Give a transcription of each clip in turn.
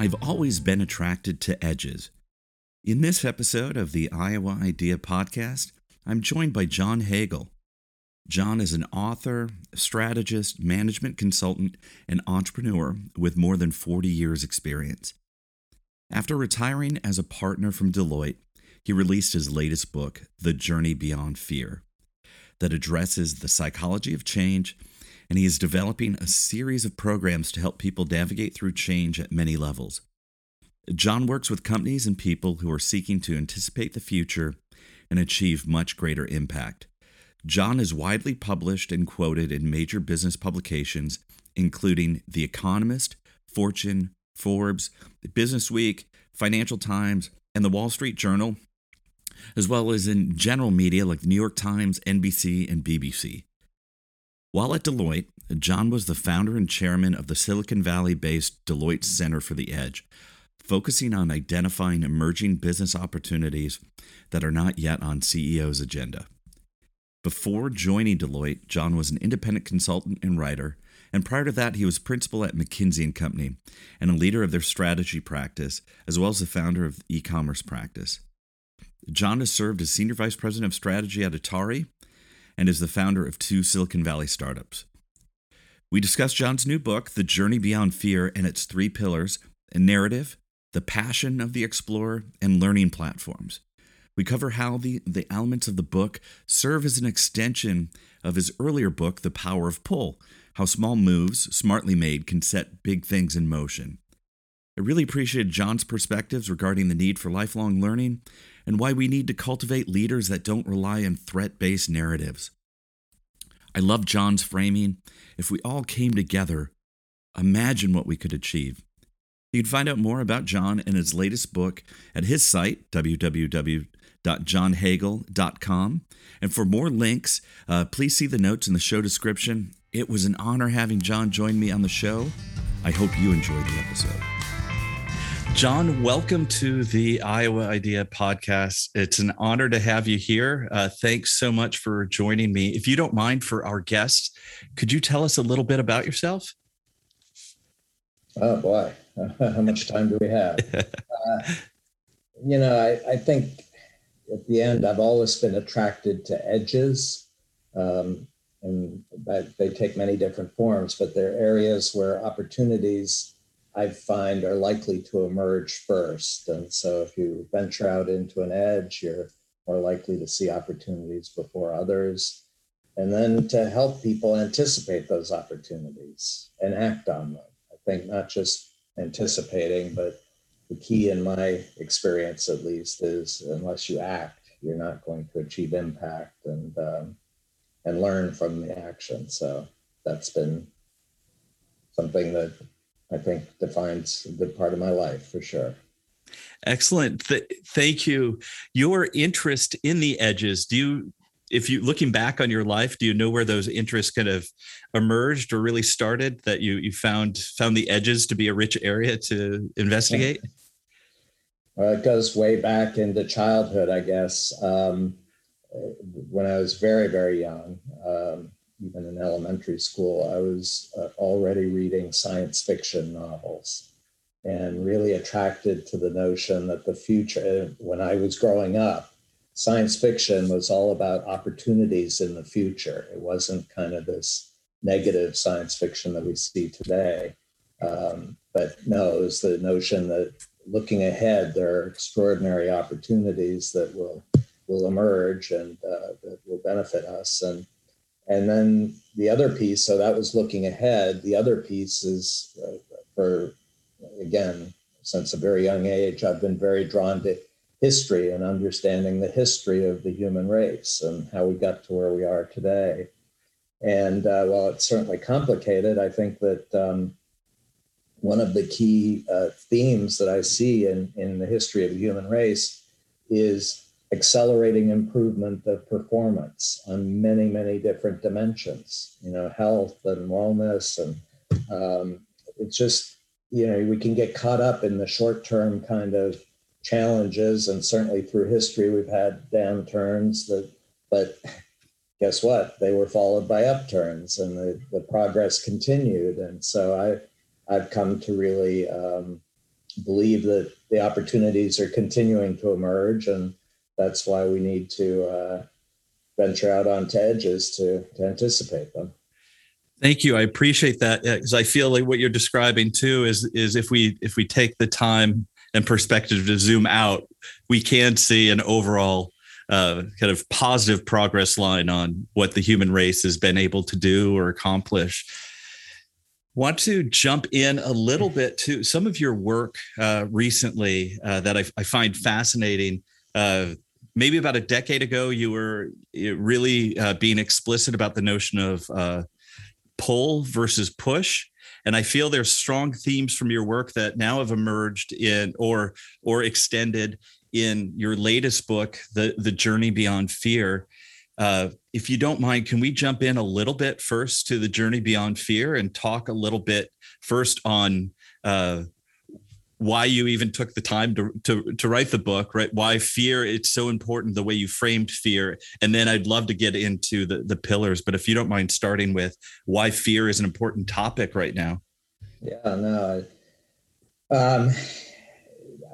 I've always been attracted to edges. In this episode of the Iowa Idea Podcast, I'm joined by John Hagel. John is an author, strategist, management consultant, and entrepreneur with more than 40 years' experience. After retiring as a partner from Deloitte, he released his latest book, The Journey Beyond Fear, that addresses the psychology of change and he is developing a series of programs to help people navigate through change at many levels. John works with companies and people who are seeking to anticipate the future and achieve much greater impact. John is widely published and quoted in major business publications, including The Economist, Fortune, Forbes, Business Week, Financial Times, and the Wall Street Journal, as well as in general media like the New York Times, NBC, and BBC. While at Deloitte, John was the founder and chairman of the Silicon Valley based Deloitte Center for the Edge, focusing on identifying emerging business opportunities that are not yet on CEO's agenda. Before joining Deloitte, John was an independent consultant and writer, and prior to that, he was principal at McKinsey and Company and a leader of their strategy practice, as well as the founder of the e-commerce practice. John has served as senior vice president of strategy at Atari and is the founder of two Silicon Valley startups. We discuss John's new book, The Journey Beyond Fear, and its three pillars a narrative, the passion of the explorer, and learning platforms. We cover how the, the elements of the book serve as an extension of his earlier book, The Power of Pull, how small moves, smartly made, can set big things in motion. I really appreciated John's perspectives regarding the need for lifelong learning and why we need to cultivate leaders that don't rely on threat based narratives. I love John's framing. If we all came together, imagine what we could achieve. You can find out more about John and his latest book at his site, www.johnhagel.com. And for more links, uh, please see the notes in the show description. It was an honor having John join me on the show. I hope you enjoyed the episode. John, welcome to the Iowa Idea podcast. It's an honor to have you here. Uh, thanks so much for joining me. If you don't mind, for our guests, could you tell us a little bit about yourself? Oh, boy. How much time do we have? uh, you know, I, I, think at the end, I've always been attracted to edges. Um, and they take many different forms, but they're areas where opportunities I find are likely to emerge first. And so if you venture out into an edge, you're more likely to see opportunities before others. And then to help people anticipate those opportunities and act on them. I think not just anticipating, but the key in my experience, at least, is unless you act, you're not going to achieve impact and um, and learn from the action. So that's been something that I think defines a good part of my life for sure. Excellent. Th- thank you. Your interest in the edges, do you if you looking back on your life, do you know where those interests kind of emerged or really started that you you found found the edges to be a rich area to investigate? Well, it goes way back into childhood, I guess. Um, when I was very, very young, um, even in elementary school, I was uh, already reading science fiction novels and really attracted to the notion that the future, uh, when I was growing up, science fiction was all about opportunities in the future. It wasn't kind of this negative science fiction that we see today. Um, but no, it was the notion that looking ahead, there are extraordinary opportunities that will will emerge and uh, that will benefit us. And and then the other piece, so that was looking ahead. The other piece is uh, for, again, since a very young age, I've been very drawn to history and understanding the history of the human race and how we got to where we are today. And uh, while it's certainly complicated, I think that um, one of the key uh, themes that I see in, in the history of the human race is accelerating improvement of performance on many, many different dimensions, you know, health and wellness. And um, it's just, you know, we can get caught up in the short term kind of challenges. And certainly through history, we've had downturns that, but guess what? They were followed by upturns and the, the progress continued. And so I, I've come to really um, believe that the opportunities are continuing to emerge and that's why we need to uh, venture out onto edges to, to anticipate them. Thank you. I appreciate that because I feel like what you're describing too is is if we if we take the time and perspective to zoom out, we can see an overall uh, kind of positive progress line on what the human race has been able to do or accomplish. Want to jump in a little bit to some of your work uh, recently uh, that I, I, find fascinating. Maybe about a decade ago, you were really uh, being explicit about the notion of uh, pull versus push. And I feel there's strong themes from your work that now have emerged in or or extended in your latest book, the the journey beyond fear. Uh, if you don't mind, can we jump in a little bit first to the journey beyond fear and talk a little bit first on uh, why you even took the time to, to to write the book right? Why fear? It's so important the way you framed fear. And then i'd love to get into the the pillars but if you don't mind starting with why fear is an important topic right now. Yeah no um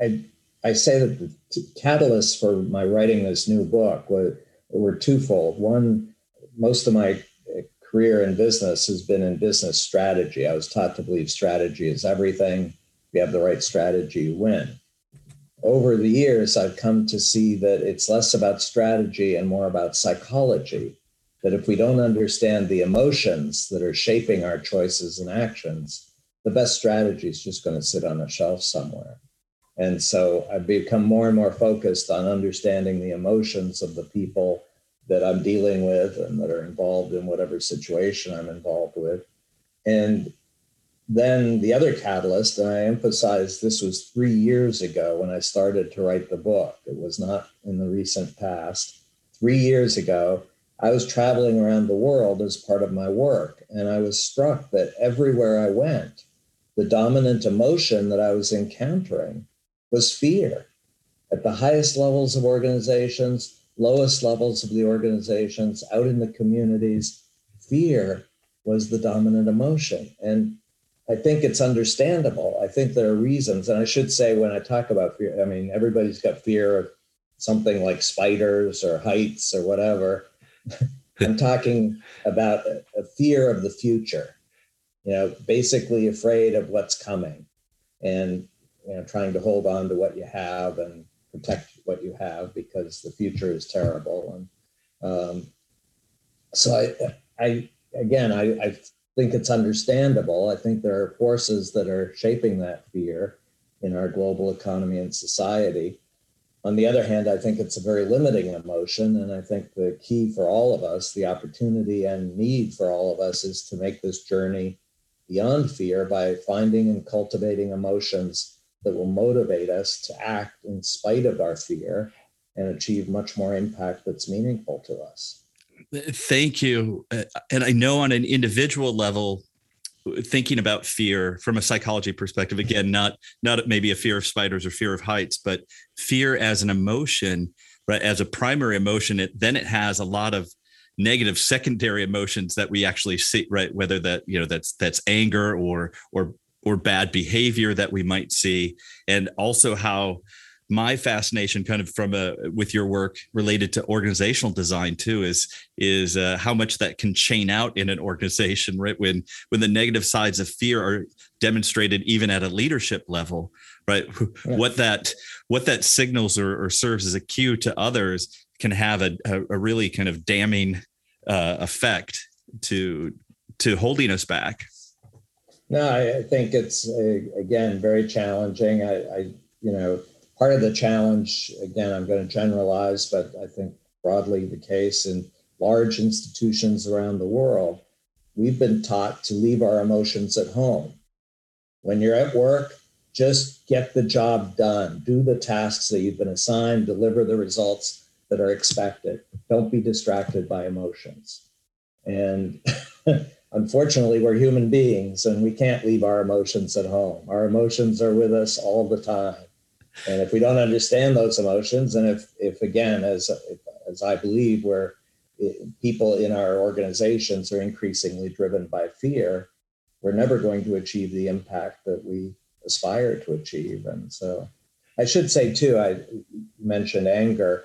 i i say that the catalyst for my writing this new book were, were twofold. One most of my career in business has been in business strategy. I was taught to believe strategy is everything you have the right strategy, you win. Over the years, I've come to see that it's less about strategy and more about psychology. That if we don't understand the emotions that are shaping our choices and actions, the best strategy is just going to sit on a shelf somewhere. And so I've become more and more focused on understanding the emotions of the people that I'm dealing with and that are involved in whatever situation I'm involved with. And then the other catalyst, and I emphasize this was three years ago when I started to write the book. It was not in the recent past. Three years ago, I was traveling around the world as part of my work, and I was struck that everywhere I went, the dominant emotion that I was encountering was fear. At the highest levels of organizations, lowest levels of the organizations, out in the communities, fear was the dominant emotion. And I think it's understandable. I think there are reasons. And I should say, when I talk about fear, I mean, everybody's got fear of something like spiders or heights or whatever. I'm talking about a, fear of the future, you know, basically afraid of what's coming and, you know, trying to hold on to what you have and protect what you have because the future is terrible. And um, so I, I, again, I, I think it's understandable. I think there are forces that are shaping that fear in our global economy and society. On the other hand, I think it's a very limiting emotion. And I think the key for all of us, the opportunity and need for all of us, is to make this journey beyond fear by finding and cultivating emotions that will motivate us to act in spite of our fear and achieve much more impact that's meaningful to us. Thank you. Uh, and I know on an individual level, thinking about fear from a psychology perspective, again, not not maybe a fear of spiders or fear of heights, but fear as an emotion, right? As a primary emotion, it then it has a lot of negative secondary emotions that we actually see, right? Whether that you know that's that's anger or or or bad behavior that we might see, and also how my fascination kind of from a with your work related to organizational design too is is uh, how much that can chain out in an organization right? When when the negative sides of fear are demonstrated even at a leadership level right? Yeah. what that what that signals or, or, serves as a cue to others can have a, a, really kind of damning uh, effect to to holding us back. No i, I think it's uh, again very challenging. I, I you know part of the challenge, again, I'm going to generalize, but I think broadly the case in large institutions around the world, we've been taught to leave our emotions at home. When you're at work, just get the job done, do the tasks that you've been assigned, deliver the results that are expected. Don't be distracted by emotions. And unfortunately, we're human beings and we can't leave our emotions at home. Our emotions are with us all the time. And if we don't understand those emotions, and if, if again, as, as I believe, where people in our organizations are increasingly driven by fear, we're never going to achieve the impact that we aspire to achieve. And so I should say, too, I mentioned anger.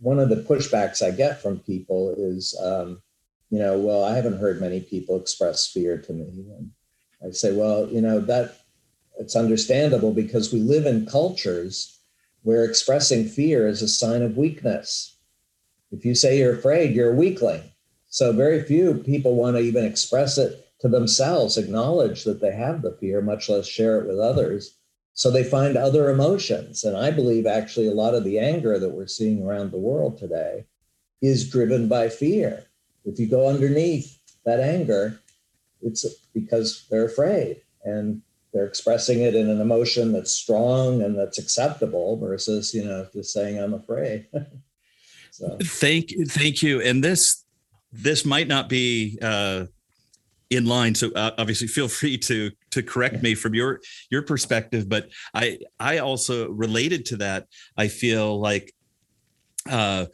One of the pushbacks I get from people is, um, you know, well, I haven't heard many people express fear to me. And I say, well, you know, that it's understandable because we live in cultures where expressing fear is a sign of weakness. If you say you're afraid, you're a weakling. So very few people want to even express it to themselves, acknowledge that they have the fear, much less share it with others. So they find other emotions. And I believe actually a lot of the anger that we're seeing around the world today is driven by fear. If you go underneath that anger, it's because they're afraid. And they're expressing it in an emotion that's strong and that's acceptable versus you know just saying i'm afraid. So. Thank thank you. And this this might not be uh in line. So uh, obviously feel free to to correct me from your your perspective but i i also related to that i feel like uh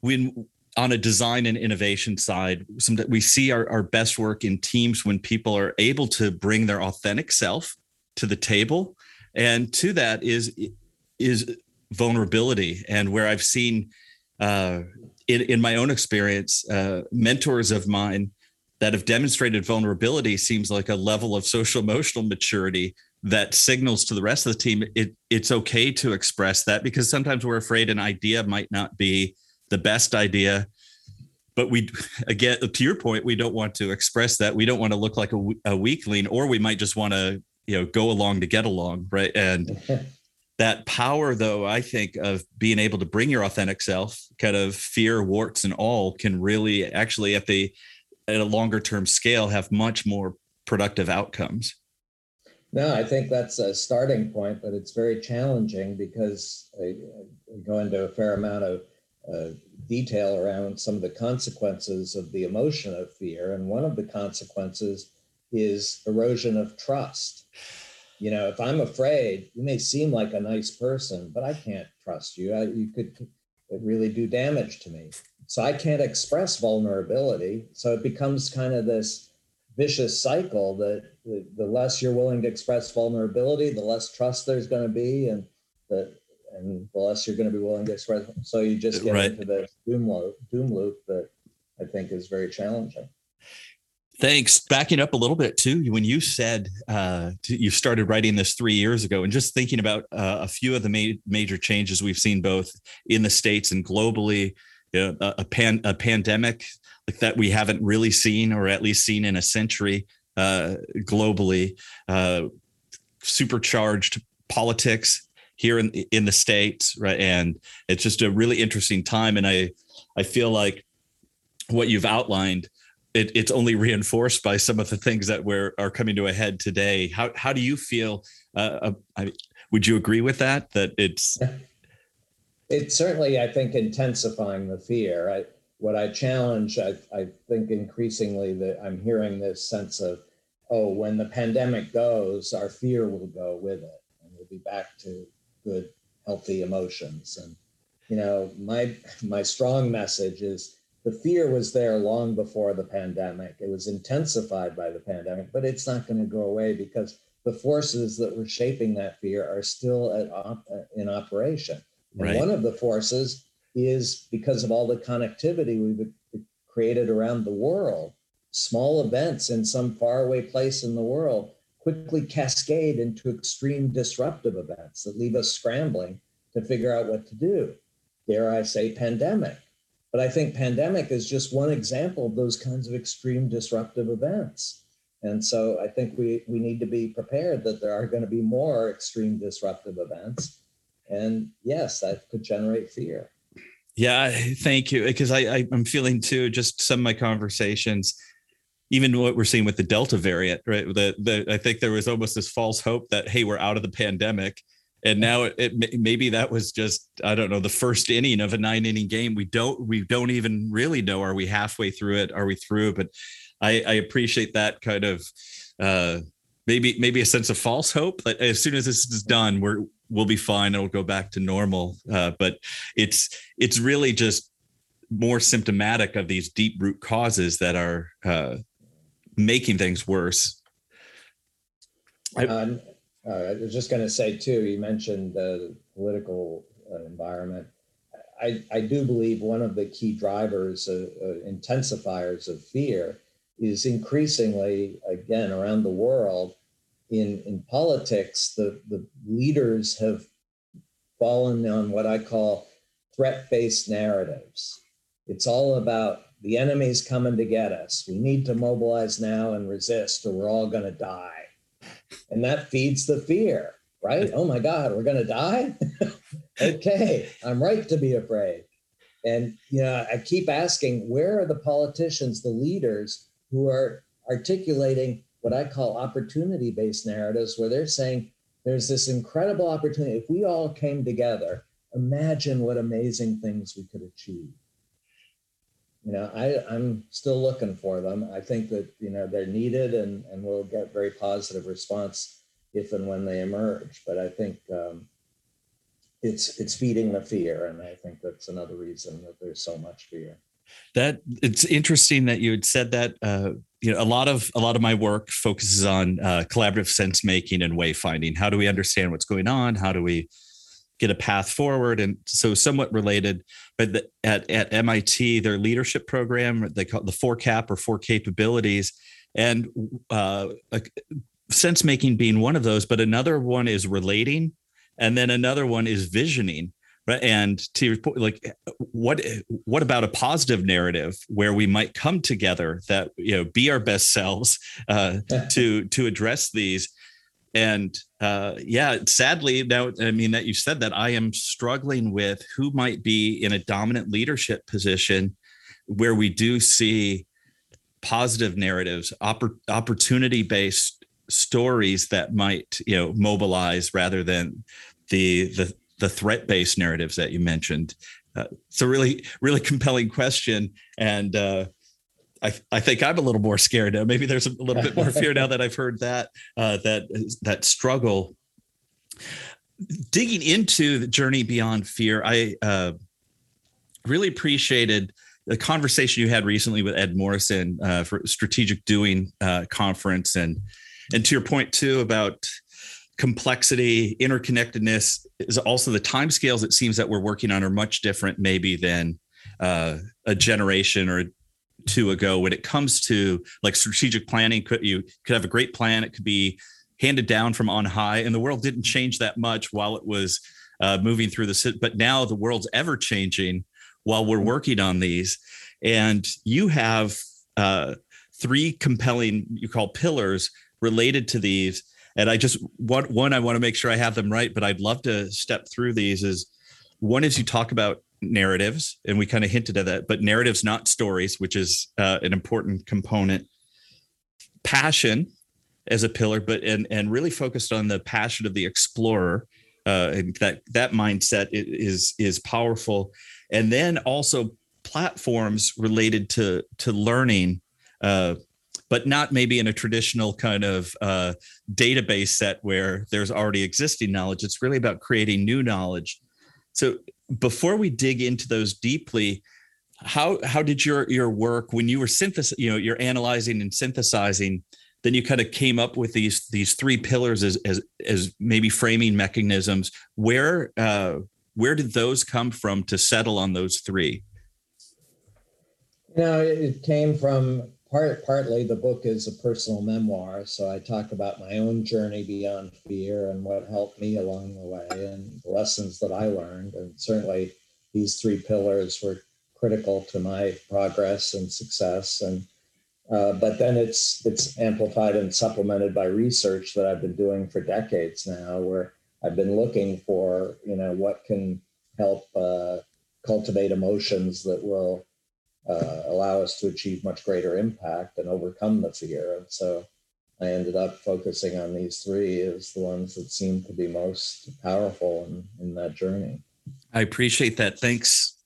when on a design and innovation side, some, we see our, our best work in teams when people are able to bring their authentic self to the table. And to that is is vulnerability. And where I've seen uh, in, in my own experience, uh, mentors of mine that have demonstrated vulnerability seems like a level of social emotional maturity that signals to the rest of the team it, it's okay to express that because sometimes we're afraid an idea might not be the best idea. But we again to your point we don't want to express that. We don't want to look like a, a weakling or we might just want to you know go along to get along right? And that power though i think of being able to bring your authentic self kind of fear warts and all can really actually at the at a longer term scale have much more productive outcomes. No i think that's a starting point but it's very challenging because I, I go into a fair amount of uh, detail around some of the consequences of the emotion of fear. And one of the consequences is erosion of trust. You know, if I'm afraid, you may seem like a nice person, but I can't trust you. I, you could really do damage to me. So I can't express vulnerability. So it becomes kind of this vicious cycle that the, the less you're willing to express vulnerability, the less trust there's going to be. And the, and the less you're going to be willing to express. So you just get right. into this doom loop, doom loop that I think is very challenging. Thanks. Backing up a little bit too, when you said uh, you started writing this three years ago, and just thinking about uh, a few of the ma- major changes we've seen both in the states and globally, you know, a, a, pan a pandemic like that we haven't really seen, or at least seen in a century uh, globally, uh, supercharged politics here in in the states, right? And it's just a really interesting time, and I I feel like what you've outlined. It, it's only reinforced by some of the things that we're are coming to a head today. How how do you feel? Uh, uh I, would you agree with that? That it's it's certainly, I think, intensifying the fear. I, what I challenge, I, I think increasingly that I'm hearing this sense of, oh, when the pandemic goes, our fear will go with it, and we'll be back to good, healthy emotions. And you know, my my strong message is the fear was there long before the pandemic. It was intensified by the pandemic, but it's not going to go away because the forces that were shaping that fear are still at op- uh, in operation. And right. one of the forces is because of all the connectivity we've created around the world. Small events in some faraway place in the world quickly cascade into extreme disruptive events that leave us scrambling to figure out what to do. Dare I say, pandemic. But I think pandemic is just one example of those kinds of extreme disruptive events. And so I think we, we need to be prepared that there are going to be more extreme disruptive events. And yes, that could generate fear. Yeah, thank you. Because I, I am feeling too just some of my conversations, even what we're seeing with the Delta variant, right? The the I think there was almost this false hope that hey, we're out of the pandemic, and now it, it maybe that was just I don't know the first inning of a nine inning game. We don't we don't even really know are we halfway through it? Are we through? But I, I appreciate that kind of uh, maybe maybe a sense of false hope that as soon as this is done, we're we'll be fine. It'll go back to normal. Uh, but it's it's really just more symptomatic of these deep root causes that are uh, making things worse. I, um, uh, I was just going to say too. You mentioned the political uh, environment. I, I do believe one of the key drivers, uh, uh, intensifiers of fear, is increasingly again around the world in, in politics, the, the leaders have fallen on what I call threat based narratives. It's all about the enemy's coming to get us. We need to mobilize now and resist, or we're all going to die. And that feeds the fear, right? Oh my God, we're going to die? okay, I'm right to be afraid. And you know, I keep asking, where are the politicians, the leaders who are articulating what I call opportunity based narratives, where they're saying there's this incredible opportunity. If we all came together, imagine what amazing things we could achieve. You know, I, I'm still looking for them. I think that, you know, they're needed and, and we'll get very positive response if and when they emerge. But I think um, it's it's feeding the fear. And I think that's another reason that there's so much fear that it's interesting that you had said that uh, you know a lot of a lot of my work focuses on uh, collaborative sense making and wayfinding how do we understand what's going on how do we get a path forward and so somewhat related but the, at, at mit their leadership program they call it the four cap or four capabilities. And uh, sense making being one of those but another one is relating and then another one is visioning. Right and to your point like what what about a positive narrative where we might come together that you know be our best selves uh, to to address these and uh, yeah sadly now i mean that you said that i am struggling with who might be in a dominant leadership position where we do see positive narratives oppor- opportunity based stories that might you know mobilize rather than the the the threat based narratives that you mentioned. Uh, it's a really, really compelling question. And uh, I, I think I'm a little more scared now. Maybe there's a little bit more fear now that I've heard that, uh, that, that struggle. Digging into the journey beyond fear, I uh, really appreciated the conversation you had recently with Ed Morrison uh, for Strategic Doing uh, conference, and and to your point too about complexity, interconnectedness is also the timescales it seems that we're working on are much different, maybe than uh, a generation or two ago. When it comes to like strategic planning, could you could have a great plan? It could be handed down from on high, and the world didn't change that much while it was uh, moving through the. City. But now the world's ever changing while we're working on these, and you have uh, three compelling you call pillars related to these and I just one one I want to make sure I have them right, but I'd love to step through these. Is one is you talk about narratives, and we kind of hinted at that, but narratives, not stories, which is uh, an important component. Passion as a pillar, but and and really focused on the passion of the explorer. Uh, that that mindset is is powerful, and then also platforms related to to learning. Uh, but not maybe in a traditional kind of uh, database set where there's already existing knowledge. It's really about creating new knowledge. So before we dig into those deeply, how how did your your work when you were synthesis, you know, you're analyzing and synthesizing, then you kind of came up with these these three pillars as as as maybe framing mechanisms. Where uh, where did those come from to settle on those three? You know, it came from part partly the book is a personal memoir so i talk about my own journey beyond fear and what helped me along the way and the lessons that i learned. And certainly these three pillars were critical to my progress and success. And uh, but then it's it's amplified and supplemented by research that i've been doing for decades now where I've been looking for, you know, what can help uh, cultivate emotions that will uh, allow us to achieve much greater impact and overcome the fear. And so I ended up focusing on these three as the ones that seemed to be most powerful in, in that journey. I appreciate that. Thanks.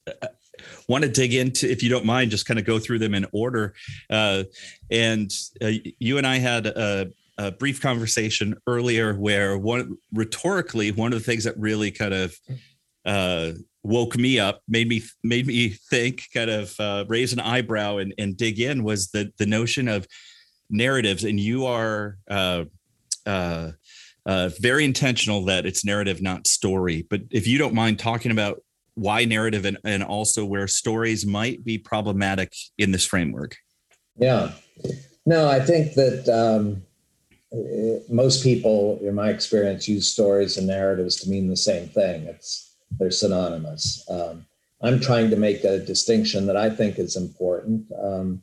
want to dig into, if you don't mind, just kind of go through them in order. Uh, and uh, you and I had a, a, brief conversation earlier where one rhetorically, one of the things that really kind of uh, woke me up, made me made me think, kind of uh, raise an eyebrow and, and dig in was the the notion of narratives. And you are uh, uh, uh, very intentional that it's narrative, not story. But if you don't mind talking about why narrative and, and also where stories might be problematic in this framework. Yeah. No, I think that um, most people, in my experience, use stories and narratives to mean the same thing. It's they're synonymous. Um, I'm trying to make a distinction that I think is important. Um,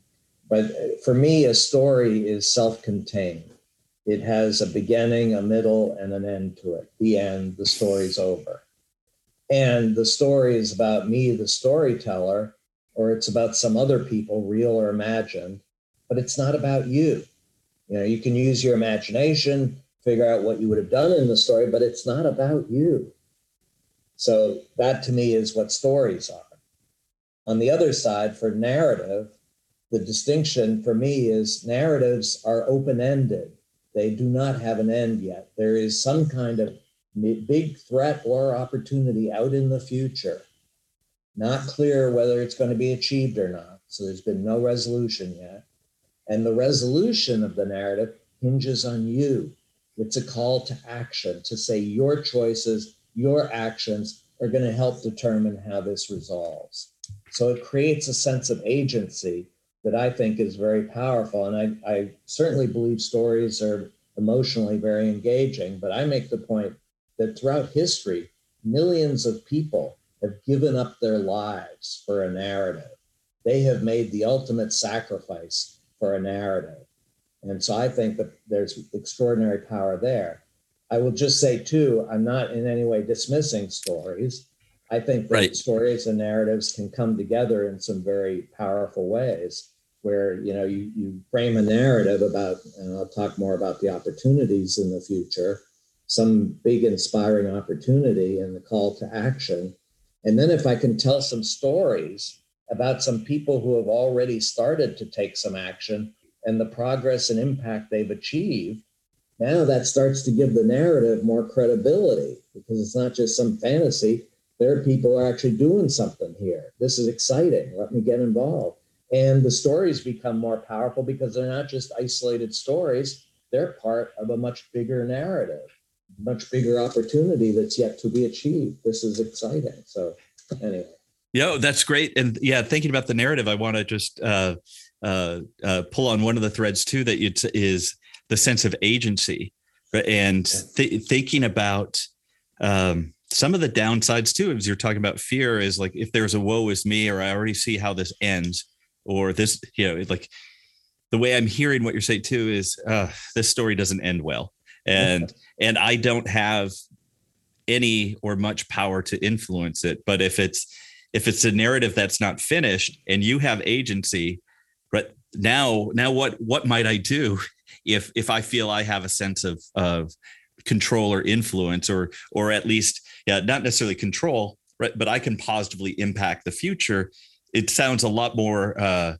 but for me, a story is self-contained. It has a beginning, a middle, and an end to it. The end, the story's over. And the story is about me, the storyteller, or it's about some other people, real or imagined, but it's not about you. You know, you can use your imagination, figure out what you would have done in the story, but it's not about you. So that to me is what stories are. On the other side, for narrative, the distinction for me is narratives are open ended. They do not have an end yet. There is some kind of big threat or opportunity out in the future. Not clear whether it's going to be achieved or not. So there's been no resolution yet. And the resolution of the narrative hinges on you. It's a call to action to say your choices, your actions are going to help determine how this resolves. So it creates a sense of agency that I think is very powerful. And I, I certainly believe stories are emotionally very engaging, but I make the point that throughout history, millions of people have given up their lives for a narrative. They have made the ultimate sacrifice for a narrative. And so I think that there's extraordinary power there. I will just say, too, I'm not in any way dismissing stories. I think that right. stories and narratives can come together in some very powerful ways where you know you, you frame a narrative about and i'll talk more about the opportunities in the future some big inspiring opportunity and the call to action. And then if I can tell some stories about some people who have already started to take some action and the progress and impact they've achieved, now that starts to give the narrative more credibility because it's not just some fantasy. There are people are actually doing something here. This is exciting. Let me get involved. And the stories become more powerful because they're not just isolated stories, they're part of a much bigger narrative much bigger opportunity that's yet to be achieved. This is exciting. So, anyway. Yeah, that's great. And yeah, thinking about the narrative, I want to just uh, uh, uh, pull on one of the threads too that it's, is the sense of agency, and th- thinking about um, some of the downsides too. As you're talking about fear, is like if there's a woe is me, or I already see how this ends, or this, you know, like the way I'm hearing what you're saying too is uh, this story doesn't end well and and I don't have any or much power to influence it. But if it's if it's a narrative that's not finished and you have agency, but now now what what might I do if if I feel I have a sense of of control or influence or or at least yeah not necessarily control right but I can positively impact the future. It sounds a lot more. uh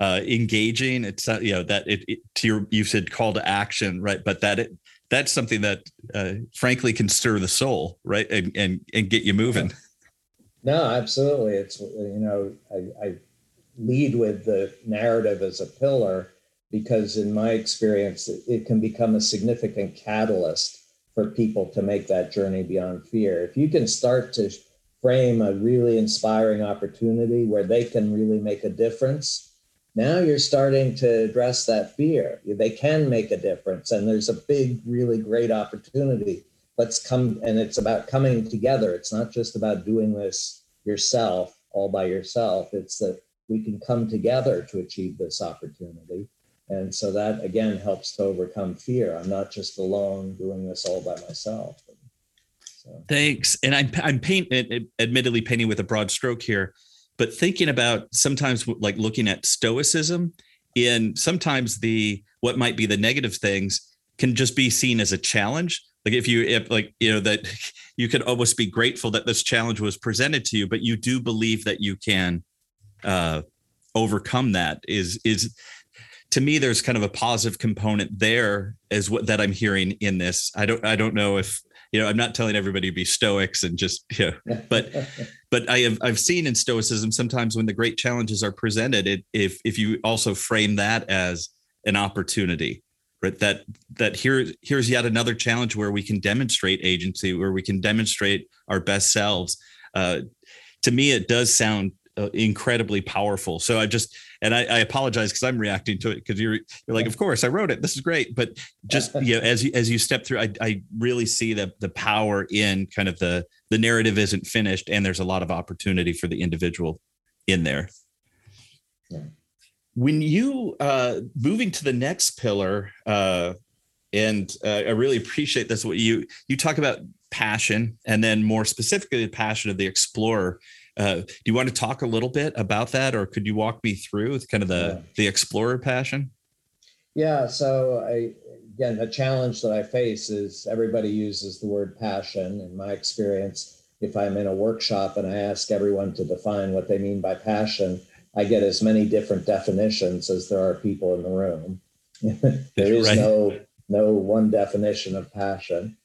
uh, engaging. It's uh, you know that it, it, to your you said call to action, right? But that it, that's something that uh, frankly can stir the soul, right, and and, and get you moving. No, absolutely. It's you know I, I lead with the narrative as a pillar because in my experience it, it can become a significant catalyst for people to make that journey beyond fear. If you can start to frame a really inspiring opportunity where they can really make a difference now you're starting to address that fear. They can make a difference, and there's a big, really great opportunity. Let's come, and it's about coming together. It's not just about doing this yourself, all by yourself. It's that we can come together to achieve this opportunity. And so that again helps to overcome fear. I'm not just alone doing this all by myself. So. Thanks. And I'm I'm paint admittedly painting with a broad stroke here, but thinking about sometimes like looking at stoicism in sometimes the what might be the negative things can just be seen as a challenge like if you if like you know that you could almost be grateful that this challenge was presented to you but you do believe that you can uh overcome that is is to me there's kind of a positive component there as what that i'm hearing in this. I don't i don't know if you know i'm not telling everybody to be stoics and just you know but but i have i've seen in stoicism sometimes when the great challenges are presented it if if you also frame that as an opportunity right? That that here here's yet another challenge where we can demonstrate agency where we can demonstrate our best selves. Uh, to me it does sound uh, incredibly powerful. So i just and i, I apologize because i'm reacting to it because you're you're like of course i wrote it. This is great. But just you know as you as you step through i, I really see the the power in kind of the the narrative isn't finished and there's a lot of opportunity for the individual in there. Yeah. When you uh moving to the next pillar uh and uh, i really appreciate this what you you talk about passion and then more specifically the passion of the explorer uh, do you want to talk a little bit about that or could you walk me through kind of the yeah. the explorer passion yeah so i again the challenge that i face is everybody uses the word passion in my experience if i'm in a workshop and i ask everyone to define what they mean by passion I get as many different definitions as there are people in the room. there is right. no no one definition of passion.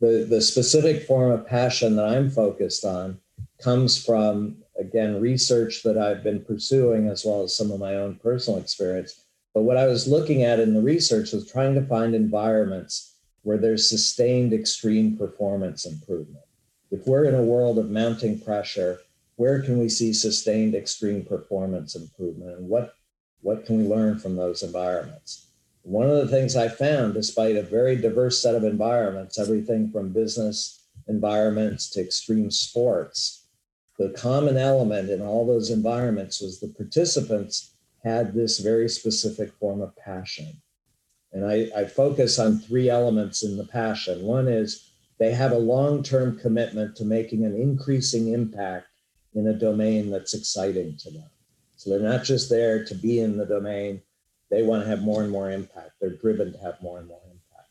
The the specific form of passion that I'm focused on comes from again research that I've been pursuing as well as some of my own personal experience. But what I was looking at in the research was trying to find environments where there's sustained extreme performance improvement. If we're in a world of mounting pressure, where can we see sustained extreme performance improvement and what what can we learn from those environments one of the things i found despite a very diverse set of environments everything from business environments to extreme sports the common element in all those environments was the participants had this very specific form of passion and I, I focus on three elements in the passion one is they have a long-term commitment to making an increasing impact in a domain that's exciting to them. So they're not just there to be in the domain, they want to have more and more impact. They're driven to have more and more impact.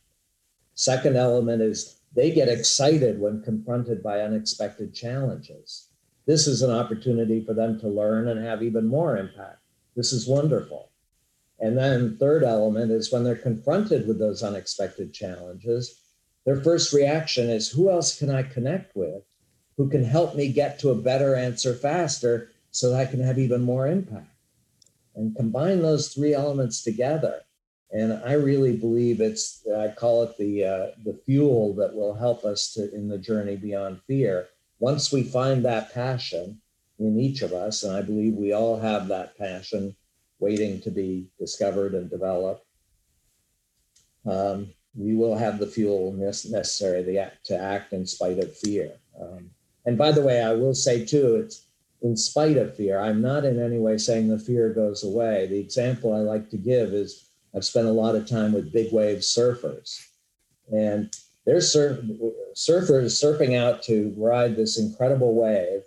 Second element is they get excited when confronted by unexpected challenges. This is an opportunity for them to learn and have even more impact. This is wonderful. And then third element is when they're confronted with those unexpected challenges, their first reaction is who else can I connect with who can help me get to a better answer faster so that I can have even more impact. And combine those three elements together. And I really believe it's, I call it the, uh, the fuel that will help us to, in the journey beyond fear. Once we find that passion in each of us, and I believe we all have that passion waiting to be discovered and developed, um, we will have the fuel necessary to act in spite of fear. Um, and by the way, I will say too, it's in spite of fear. I'm not in any way saying the fear goes away. The example I like to give is I've spent a lot of time with big wave surfers, and they're surf- surfers surfing out to ride this incredible wave.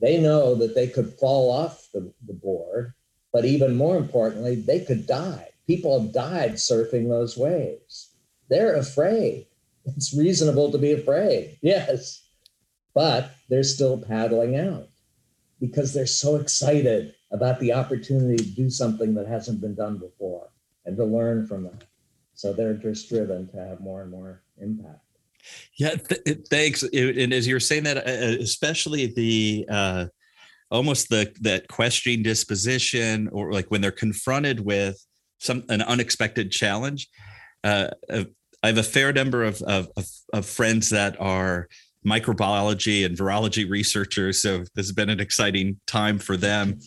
They know that they could fall off the, the board, but even more importantly, they could die. People have died surfing those waves. They're afraid. It's reasonable to be afraid. Yes but they're still paddling out because they're so excited about the opportunity to do something that hasn't been done before and to learn from that. So they're just driven to have more and more impact. Yeah, th- thanks. And as you're saying that, uh, uh, especially the uh, almost the that questioning disposition, or like when they're confronted with some an unexpected challenge. Uh, uh I have a fair number of, of, of friends that are microbiology and virology researchers. So this has been an exciting time for them.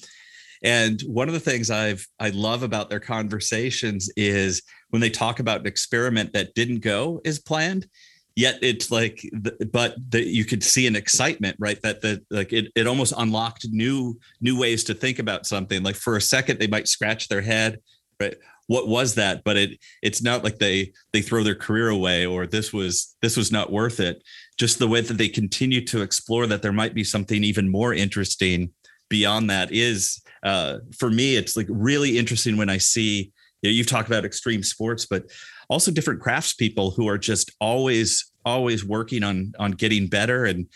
And one of the things I've I love about their conversations is when they talk about an experiment that didn't go as planned, yet it's like but that you could see an excitement right? That the like it, it almost unlocked new new ways to think about something. Like for a second they might scratch their head right? What was that? But it it's not like they they throw their career away or this was this was not worth it. Just the way that they continue to explore that there might be something even more interesting beyond that is uh, for me it's like really interesting when i see you know, you've talked about extreme sports but also different craftspeople who are just always always working on on getting better and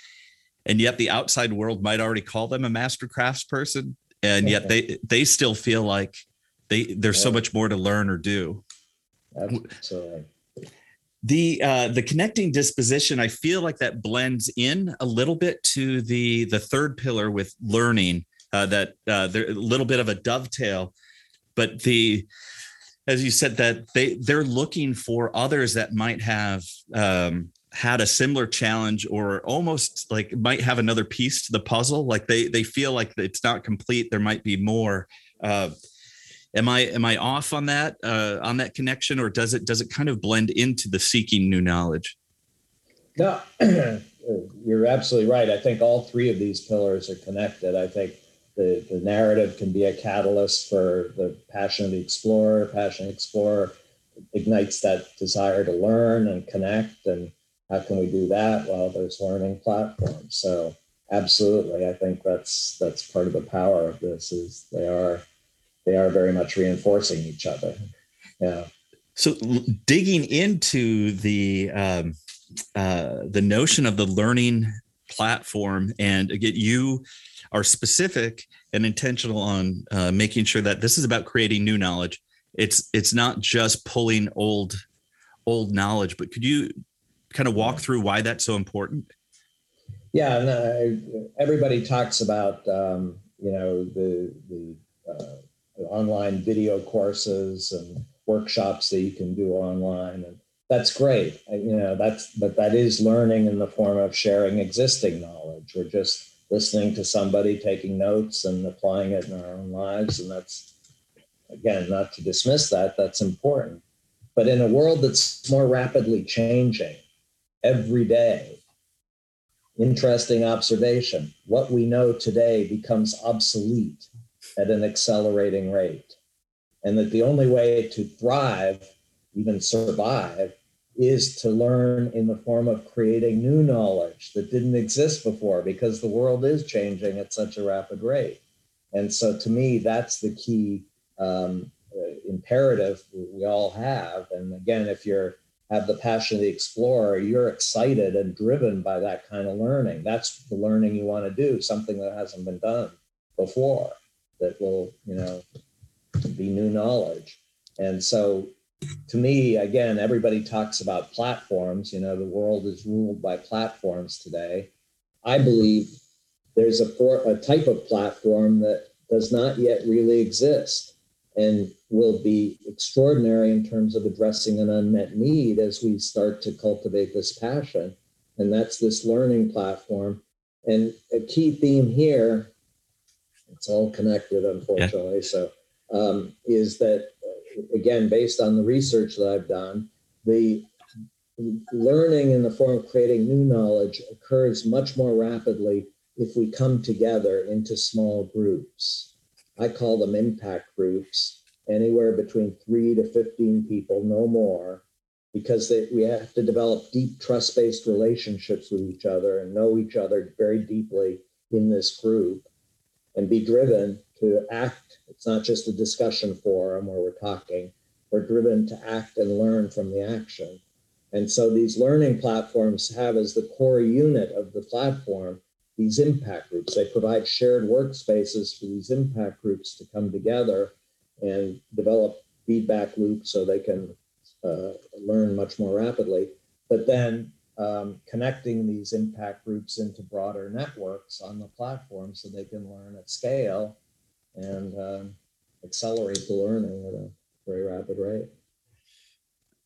and yet the outside world might already call them a master crafts person and yet they they still feel like they there's yeah. so much more to learn or do Absolutely. the uh the connecting disposition i feel like that blends in a little bit to the the third pillar with learning uh that uh there a little bit of a dovetail but the as you said that they they're looking for others that might have um had a similar challenge or almost like might have another piece to the puzzle. Like they they feel like it's not complete. There might be more. Uh, am i am i off on that uh, on that connection or does it does it kind of blend into the seeking new knowledge? No you're absolutely right. I think all three of these pillars are connected. I think the, the narrative can be a catalyst for the passion of the explorer passion explorer ignites that desire to learn and connect and how can we do that? Well, there's learning platforms. So absolutely, I think that's that's part of the power of this is they are they are very much reinforcing each other. Yeah. So digging into the um, uh, the notion of the learning platform, and again, you are specific and intentional on uh, making sure that this is about creating new knowledge. It's it's not just pulling old old knowledge, but could you kind of walk through why that's so important? Yeah, and uh, everybody talks about um, you know the the, uh, the, online video courses and workshops that you can do online, and that's great. You know, that's but that is learning in the form of sharing existing knowledge We're just listening to somebody, taking notes, and applying it in our own lives, and that's again not to dismiss that. That's important, but in a world that's more rapidly changing every day. Interesting observation. What we know today becomes obsolete at an accelerating rate. And that the only way to thrive, even survive, is to learn in the form of creating new knowledge that didn't exist before because the world is changing at such a rapid rate. And so, to me, that's the key um, uh, imperative we all have. And again, if you're have the passion of the explorer, you're excited and driven by that kind of learning. That's the learning you want to do, something that hasn't been done before that will, you know, be new knowledge. And so to me, again, everybody talks about platforms. You know, the world is ruled by platforms today. I believe there's a, for, a type of platform that does not yet really exist and will be extraordinary in terms of addressing an unmet need as we start to cultivate this passion. And that's this learning platform. And a key theme here, it's all connected, unfortunately. Yeah. So, um, is that, again, based on the research that I've done, the learning in the form of creating new knowledge occurs much more rapidly if we come together into small groups. I call them impact groups, anywhere between three to 15 people, no more, because they, we have to develop deep trust based relationships with each other and know each other very deeply in this group and be driven to act. It's not just a discussion forum where we're talking, we're driven to act and learn from the action. And so these learning platforms have as the core unit of the platform these impact groups. They provide shared workspaces for these impact groups to come together and develop feedback loops so they can uh, learn much more rapidly. But then um, connecting these impact groups into broader networks on the platform so they can learn at scale and um, accelerate the learning at a very rapid rate.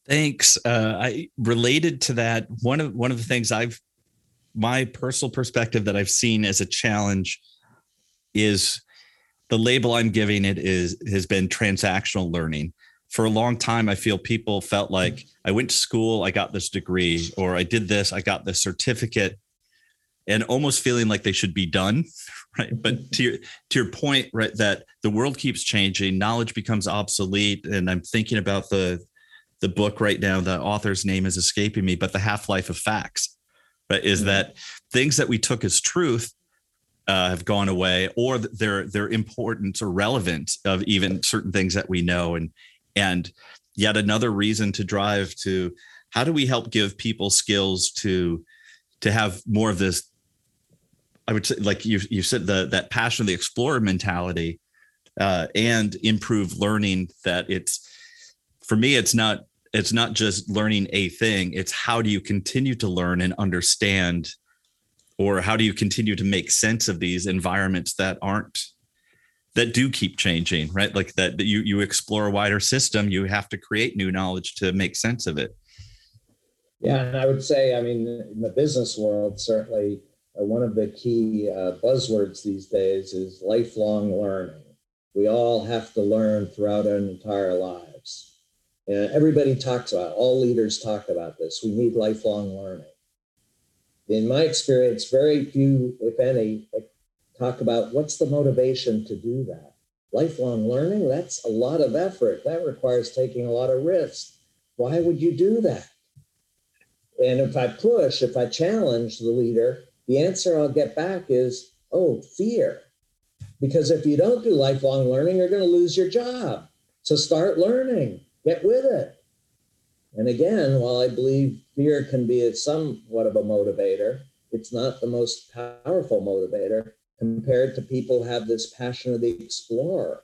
Thanks. Uh, I related to that. One of one of the things I've my personal perspective that I've seen as a challenge is the label I'm giving it is has been transactional learning. For a long time, I feel people felt like I went to school, I got this degree, or I did this, I got this certificate, and almost feeling like they should be done, right but to your to your point right that the world keeps changing knowledge becomes obsolete and i'm thinking about the the book right now the author's name is escaping me but the half-life of facts right is mm-hmm. that things that we took as truth uh, have gone away or their their importance or relevance of even certain things that we know and and yet another reason to drive to how do we help give people skills to to have more of this I would say, like you you said, the that passion of the explorer mentality, uh, and improve learning. That it's for me, it's not it's not just learning a thing. It's how do you continue to learn and understand, or how do you continue to make sense of these environments that aren't that do keep changing, right? Like that, that you you explore a wider system, you have to create new knowledge to make sense of it. Yeah, and I would say, I mean, in the business world, certainly one of the key uh, buzzwords these days is lifelong learning. We all have to learn throughout our entire lives. And everybody talks about, all leaders talk about this. We need lifelong learning. In my experience, very few, if any, talk about what's the motivation to do that. Lifelong learning, that's a lot of effort. That requires taking a lot of risks. Why would you do that? And if I push, if I challenge the leader, the answer I'll get back is, oh, fear. Because if you don't do lifelong learning, you're going to lose your job. So start learning, get with it. And again, while I believe fear can be somewhat of a motivator, it's not the most powerful motivator compared to people who have this passion of the explorer,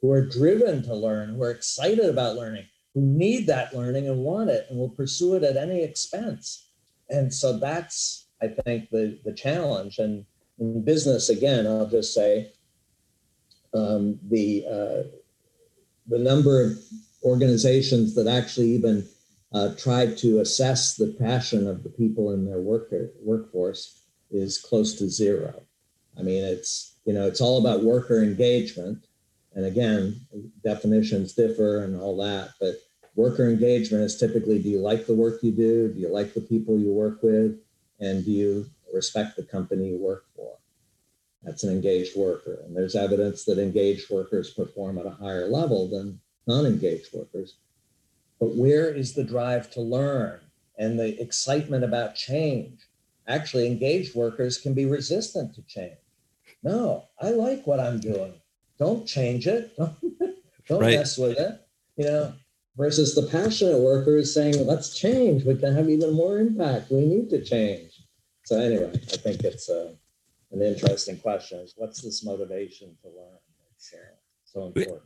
who are driven to learn, who are excited about learning, who need that learning and want it and will pursue it at any expense. And so that's I think the the challenge. And in business, again, I'll just say um, the uh, the number of organizations that actually even uh, try to assess the passion of the people in their worker workforce is close to zero. I mean, it's you know it's all about worker engagement, and again, definitions differ and all that, but worker engagement is typically do you like the work you do do you like the people you work with and do you respect the company you work for? That's an engaged worker. And there's evidence that engaged workers perform at a higher level than non engaged workers. But where is the drive to learn and the excitement about change? Actually, engaged workers can be resistant to change. No, I like what I'm doing. Don't change it. Don't, don't right. mess with it. You know, versus the passionate workers saying, let's change. We can have even more impact. We need to change. So anyway, I think it's uh, an interesting question is what's this motivation to learn? It's uh, so important.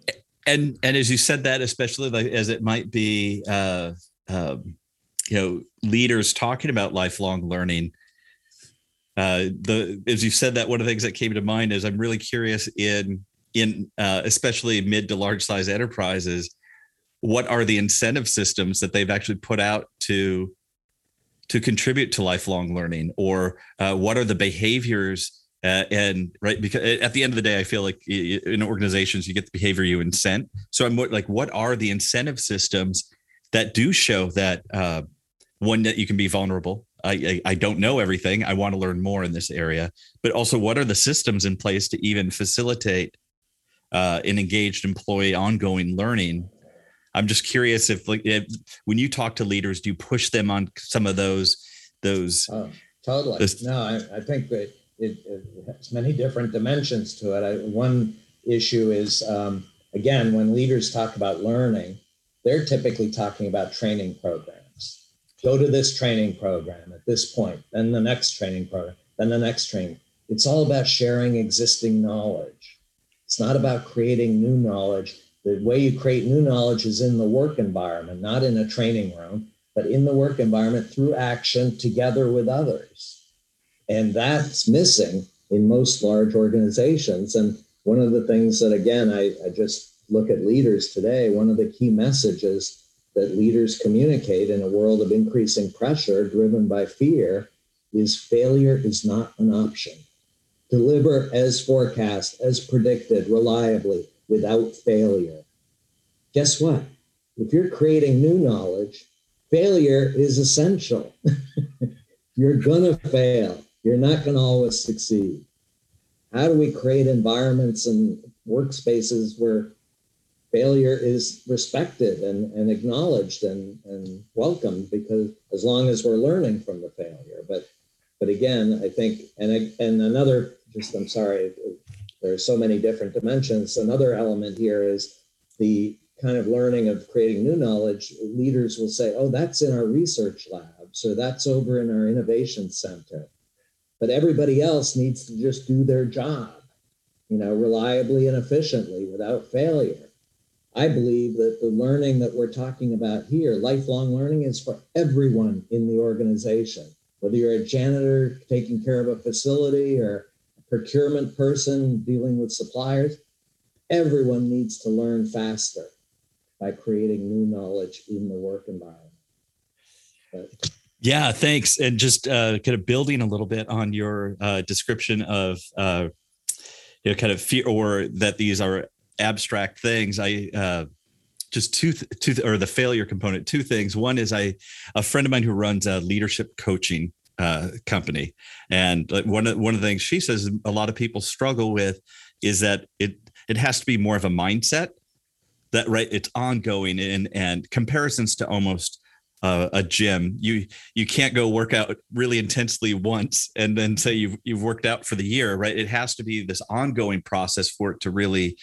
And, and as you said that, especially like as it might be, uh, um, you know, leaders talking about lifelong learning, uh, the as you said that one of the things that came to mind is I'm really curious in in uh, especially mid to large size enterprises what are the incentive systems that they've actually put out to to contribute to lifelong learning? Or uh, what are the behaviors uh, and right because at the end of the day i feel like in organizations you get the behavior you incent. So i'm like what are the incentive systems that do show that uh, one that you can be vulnerable? I, I, I don't know everything. I want to learn more in this area. But also what are the systems in place to even facilitate uh, an engaged employee ongoing learning I'm just curious if like if, when you talk to leaders, do you push them on some of those those? Oh, totally. Those, no, I, I, think that it, it, has many different dimensions to it. I, one issue is um, again when leaders talk about learning, they're typically talking about training programs. Go to this training program at this point, then the next training program, then the next training. It's all about sharing existing knowledge. It's not about creating new knowledge the way you create new knowledge is in the work environment, not in a training room, but in the work environment through action together with others. And that's missing in most large organizations. And one of the things that, again, I, I just look at leaders today, one of the key messages that leaders communicate in a world of increasing pressure driven by fear is failure is not an option. Deliver as forecast, as predicted, reliably, without failure. Guess what? If you're creating new knowledge, failure is essential. you're going to fail. You're not going to always succeed. how do we create environments and workspaces where failure is respected and, and acknowledged and, and welcomed because as long as we're learning from the failure but but again i think and and another just i'm sorry there are so many different dimensions. Another element here is the kind of learning of creating new knowledge. Leaders will say oh that's in our research labs or that's over in our innovation center. But everybody else needs to just do their job you know reliably and efficiently without failure. I believe that the learning that we're talking about here, lifelong learning, is for everyone in the organization. Whether you're a janitor taking care of a facility or procurement person dealing with suppliers, everyone needs to learn faster by creating new knowledge in the work environment. But, yeah, thanks. And just uh, kind of building a little bit on your uh, description of, uh, you know, kind of fear or that these are abstract things. I uh, just two, two, or the failure component. Two things. One is I, a friend of mine who runs a leadership coaching uh, company, and one of one of the things she says a lot of people struggle with is that it it has to be more of a mindset that right it's ongoing and and comparisons to almost uh, a gym. You you can't go work out really intensely once and then say you've you've worked out for the year, right? It has to be this ongoing process for it to really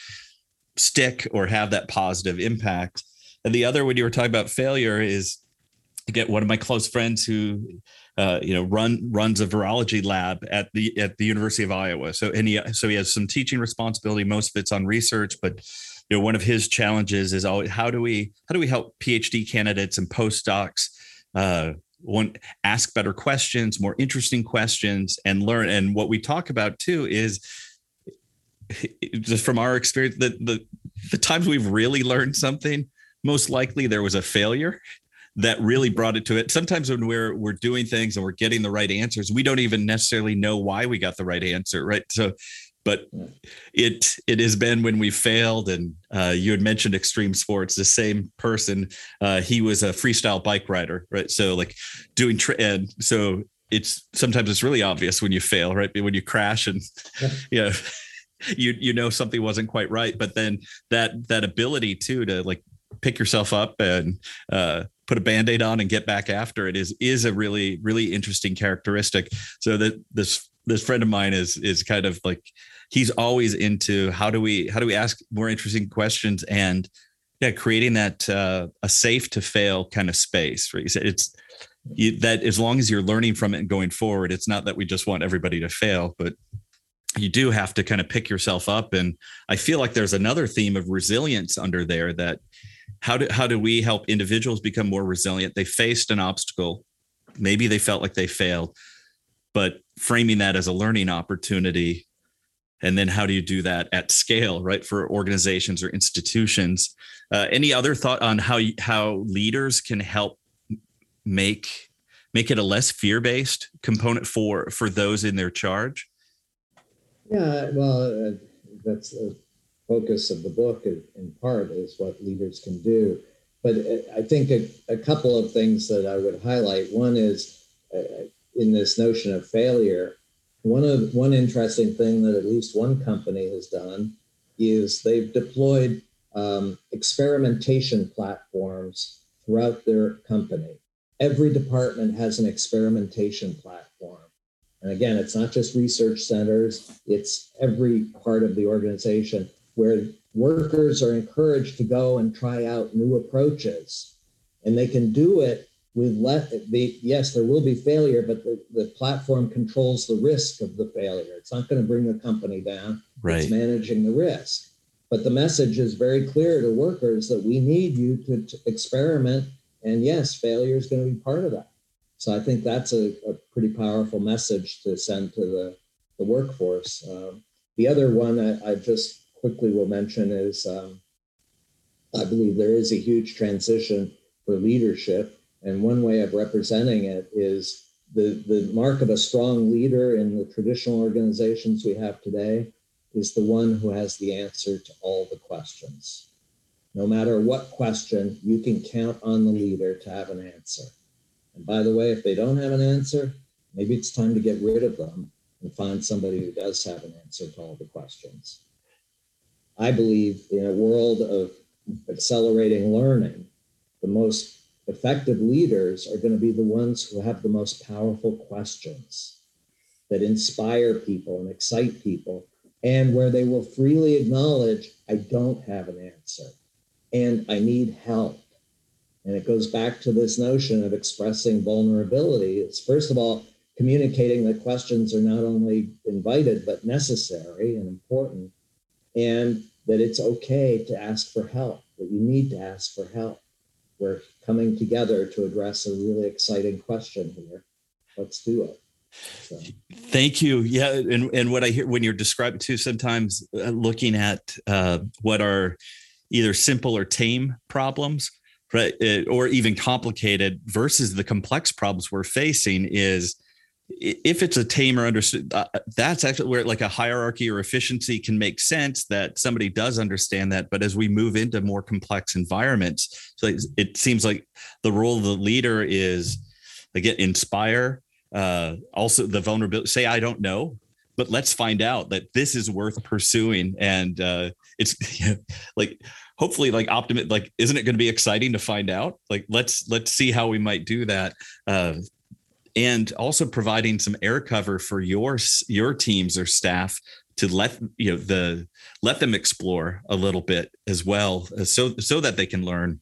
stick or have that positive impact. And the other, when you were talking about failure, is to get one of my close friends who, uh, you know, run runs a virology lab at the at the University of Iowa. So and he so he has some teaching responsibility. Most of it's on research, but you know, one of his challenges is always how do we how do we help PhD candidates and postdocs uh, one ask better questions, more interesting questions, and learn. And what we talk about too is just from our experience that the the times we've really learned something most likely there was a failure that really brought it to it. Sometimes when we're we're doing things and we're getting the right answers we don't even necessarily know why we got the right answer right? So but it it has been when we failed and uh, you had mentioned extreme sports the same person uh, he was a freestyle bike rider right? So like doing tra- and so it's sometimes it's really obvious when you fail right? When you crash and you know you you know something wasn't quite right but then that that ability too to like pick yourself up and uh, put a band-aid on and get back after it is is a really really interesting characteristic. So that this this friend of mine is is kind of like he's always into how do we how do we ask more interesting questions and yeah creating that uh, a safe to fail kind of space right? You said it's you, that as long as you're learning from it and going forward it's not that we just want everybody to fail but you do have to kind of pick yourself up. And i feel like there's another theme of resilience under there that how do how do we help individuals become more resilient? They faced an obstacle. Maybe they felt like they failed but framing that as a learning opportunity and then how do you do that at scale right for organizations or institutions? Uh, any other thought on how how leaders can help make make it a less fear-based component for for those in their charge? Yeah, well, uh, that's the focus of the book in part is what leaders can do. But uh, I think a, a couple of things that I would highlight. One is uh, in this notion of failure. One of one interesting thing that at least one company has done is they've deployed um, experimentation platforms throughout their company. Every department has an experimentation platform. And again, it's not just research centers, it's every part of the organization where workers are encouraged to go and try out new approaches. And they can do it with let the yes, there will be failure, but the, the platform controls the risk of the failure. It's not going to bring the company down. Right. It's managing the risk. But the message is very clear to workers that we need you to, to experiment. And yes, failure is going to be part of that. So I think that's a, a pretty powerful message to send to the, the workforce. Um, the other one I, I, just quickly will mention is um, I believe there is a huge transition for leadership. And one way of representing it is the, the mark of a strong leader in the traditional organizations we have today is the one who has the answer to all the questions. No matter what question, you can count on the leader to have an answer. And by the way, if they don't have an answer, maybe it's time to get rid of them and find somebody who does have an answer to all the questions. I believe in a world of accelerating learning, the most effective leaders are going to be the ones who have the most powerful questions that inspire people and excite people, and where they will freely acknowledge, I don't have an answer and I need help. And it goes back to this notion of expressing vulnerability. It's first of all, communicating that questions are not only invited, but necessary and important, and that it's okay to ask for help, that you need to ask for help. We're coming together to address a really exciting question here. Let's do it. So. Thank you. Yeah, and and what I hear when you're describing too, sometimes uh, looking at uh, what are either simple or tame problems, right, or even complicated versus the complex problems we're facing is if it's a tame or understood uh, that's actually where like a hierarchy or efficiency can make sense that somebody does understand that. But as we move into more complex environments so it seems like the role of the leader is again inspire uh, also the vulnerability say i don't know but let's find out that this is worth pursuing. And uh, it's like hopefully like optimist like isn't it going to be exciting to find out? Like let's let's see how we might do that. Uh, and also providing some air cover for your your teams or staff to let you know the let them explore a little bit as well uh, so so that they can learn.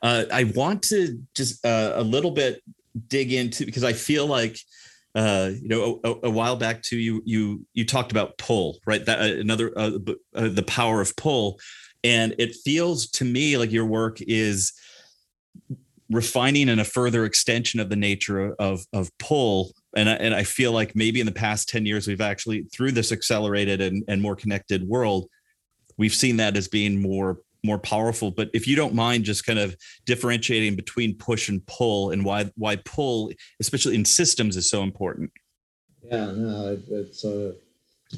Uh, i want to just uh, a little bit dig into because i feel like uh, you know a, a, while back too you you you talked about pull right? That uh, another uh, the power of pull. And it feels to me like your work is refining and a further extension of the nature of of pull. And I, and I feel like maybe in the past 10 years we've actually through this accelerated and, and more connected world we've seen that as being more more powerful. But if you don't mind just kind of differentiating between push and pull and why why pull especially in systems is so important. Yeah no it's a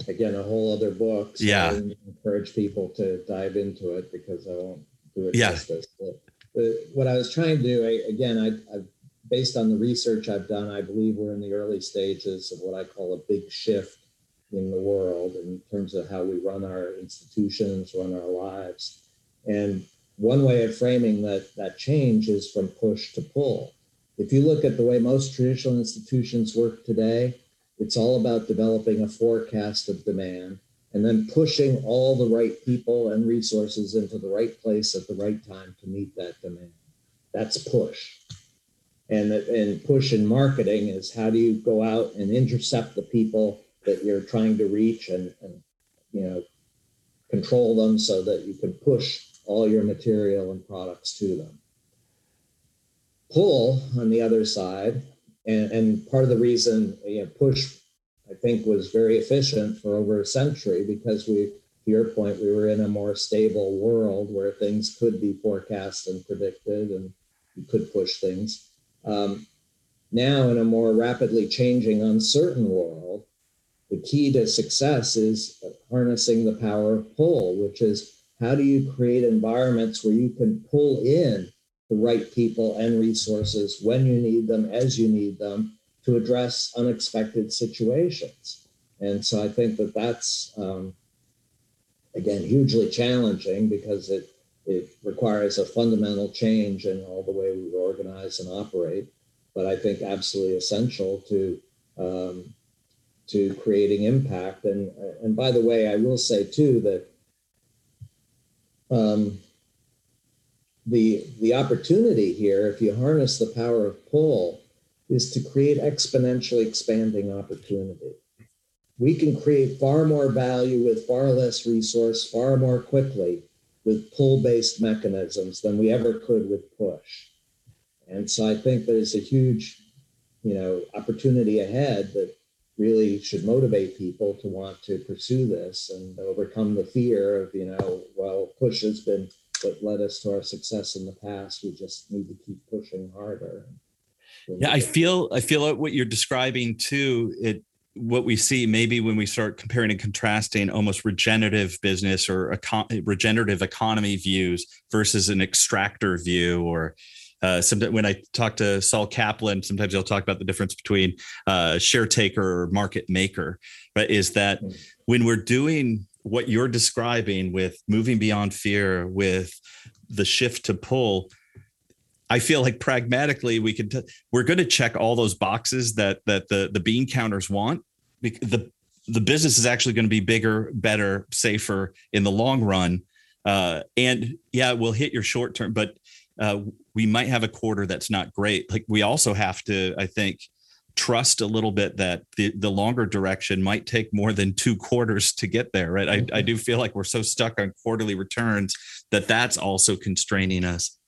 again a whole other book. So yeah. I encourage people to dive into it because i won't do it yeah. justice but but what I was trying to do, I, again, I, I, based on the research I've done, I believe we're in the early stages of what I call a big shift in the world in terms of how we run our institutions, run our lives. And one way of framing that, that change is from push to pull. If you look at the way most traditional institutions work today, it's all about developing a forecast of demand and then pushing all the right people and resources into the right place at the right time to meet that demand. That's push. And, and push in marketing is how do you go out and intercept the people that you're trying to reach and, and you know control them so that you can push all your material and products to them. Pull on the other side, and, and part of the reason you know, push I think was very efficient for over a century because we, to your point, we were in a more stable world where things could be forecast and predicted and you could push things. Um, now, in a more rapidly changing, uncertain world, the key to success is harnessing the power of pull, which is how do you create environments where you can pull in the right people and resources when you need them, as you need them, to address unexpected situations. And so I think that that's, um, again, hugely challenging because it, it requires a fundamental change in all the way we organize and operate. But I think absolutely essential to um, to creating impact. And and by the way, I will say too that um, the the opportunity here, if you harness the power of pull, is to create exponentially expanding opportunity. We can create far more value with far less resource, far more quickly with pull based mechanisms than we ever could with push. And so I think there's a huge, you know, opportunity ahead that really should motivate people to want to pursue this and overcome the fear of, you know, well, push has been what led us to our success in the past. We just need to keep pushing harder yeah i feel i feel like what you're describing too it what we see maybe when we start comparing and contrasting almost regenerative business or econ- regenerative economy views versus an extractor view or uh, sometimes when I talk to Saul Kaplan, sometimes he'll talk about the difference between uh, share taker or market maker. But is that mm-hmm. when we're doing what you're describing with moving beyond fear, with the shift to pull, I feel like pragmatically we could t- we're going to check all those boxes that that the the bean counters want. The the business is actually going to be bigger, better, safer in the long run. Uh, and yeah, we'll hit your short term, but uh, we might have a quarter that's not great. Like we also have to, I think, trust a little bit that the, the longer direction might take more than two quarters to get there. Right. I, I mm-hmm. do feel like we're so stuck on quarterly returns that that's also constraining us.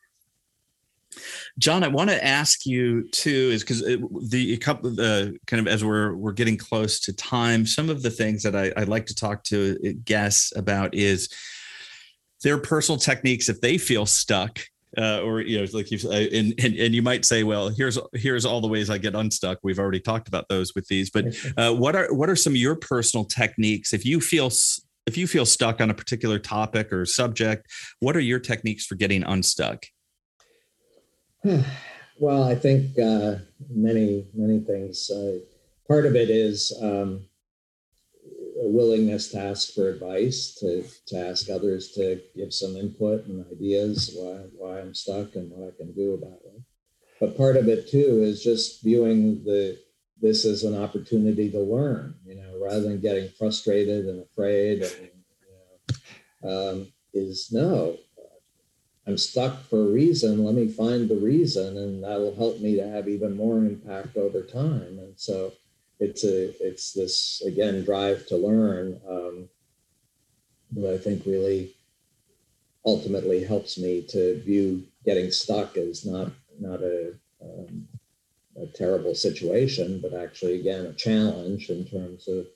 John, I want to ask you too, is because the couple the kind of as we're we're getting close to time, some of the things that I, I'd like to talk to guests about is their personal techniques if they feel stuck uh, or you know like you and, and and you might say well here's here's all the ways i get unstuck. We've already talked about those with these but uh, what are what are some of your personal techniques? If you feel if you feel stuck on a particular topic or subject what are your techniques for getting unstuck well, I think uh, many many things. Uh, part of it is um, a willingness to ask for advice, to to ask others to give some input and ideas why why I'm stuck and what I can do about it. But part of it too is just viewing the this as an opportunity to learn. You know, rather than getting frustrated and afraid. And, you know, um, is no, I'm stuck for a reason. Let me find the reason, and that'll help me to have even more impact over time. And so, it's a it's this again drive to learn um, that I think really ultimately helps me to view getting stuck as not not a um, a terrible situation, but actually again a challenge in terms of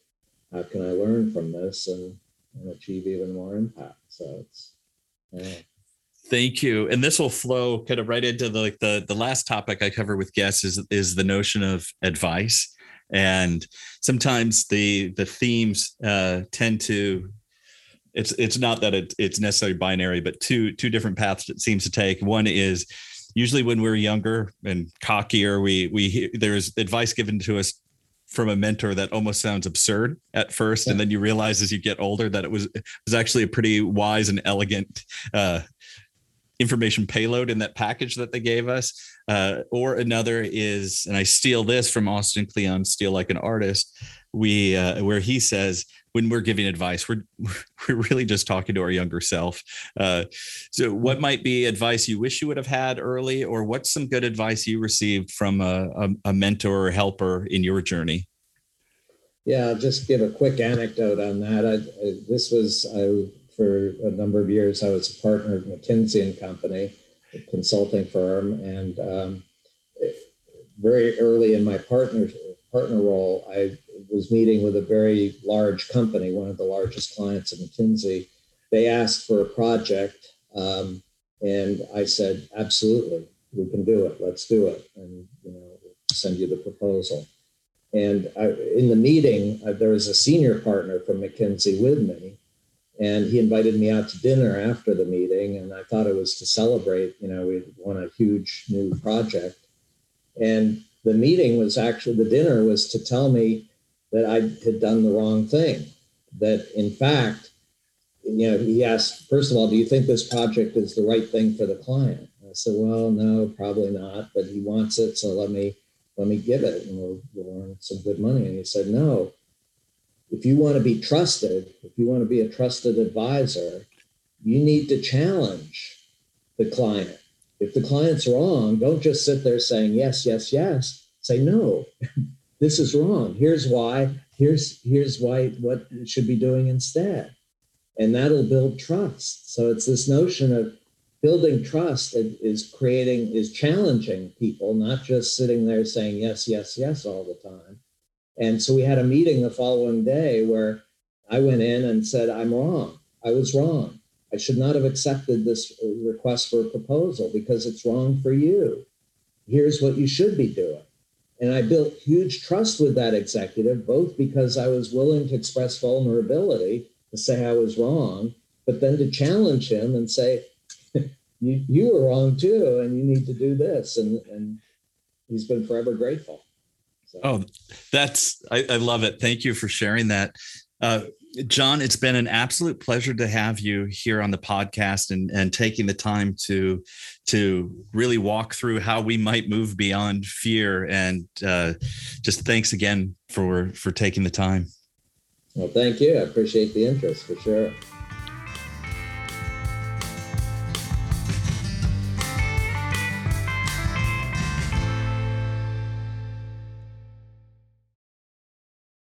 how can I learn from this and, and achieve even more impact. So it's yeah. Thank you. And this will flow kind of right into the like the the last topic I cover with guests is is the notion of advice. And sometimes the the themes uh, tend to it's it's not that it, it's necessarily binary, but two two different paths it seems to take. One is usually when we're younger and cockier, we we there's advice given to us from a mentor that almost sounds absurd at first, yeah. and then you realize as you get older that it was it was actually a pretty wise and elegant uh, information payload in that package that they gave us. Uh, or another is, and I steal this from Austin Kleon, steal like an artist. We uh, where he says when we're giving advice, we're we're really just talking to our younger self. Uh, so, what might be advice you wish you would have had early, or what's some good advice you received from a, a, a mentor or helper in your journey? Yeah, I'll just give a quick anecdote on that. I, I, this was I for a number of years. I was a partner of McKinsey and Company, a consulting firm, and um, very early in my partner partner role, I was meeting with a very large company, one of the largest clients of McKinsey. They asked for a project, um, and I said, "Absolutely, we can do it. Let's do it." And you know, send you the proposal. And I, in the meeting, uh, there was a senior partner from McKinsey with me, and he invited me out to dinner after the meeting and i thought it was to celebrate you know we won a huge new project. And the meeting was actually the dinner was to tell me that i had done the wrong thing that in fact you know he asked first of all do you think this project is the right thing for the client? I said well no probably not but he wants it so let me let me give it and we'll, we'll earn some good money. And he said no if you want to be trusted, if you want to be a trusted advisor, you need to challenge the client. If the client's wrong, don't just sit there saying yes, yes, yes. Say no, this is wrong. Here's why. Here's here's why what you should be doing instead. And that'll build trust. So it's this notion of building trust is creating is challenging people, not just sitting there saying yes, yes, yes all the time and so we had a meeting the following day where I went in and said, I'm wrong. I was wrong. I should not have accepted this request for a proposal because it's wrong for you. Here's what you should be doing. And I built huge trust with that executive, both because I was willing to express vulnerability to say I was wrong, but then to challenge him and say, you you were wrong too, and you need to do this, and and he's been forever grateful. Oh, that's I, I, love it. Thank you for sharing that. Uh, John, it's been an absolute pleasure to have you here on the podcast and, and taking the time to to really walk through how we might move beyond fear. And uh, just thanks again for for taking the time. Well, thank you. I appreciate the interest for sure.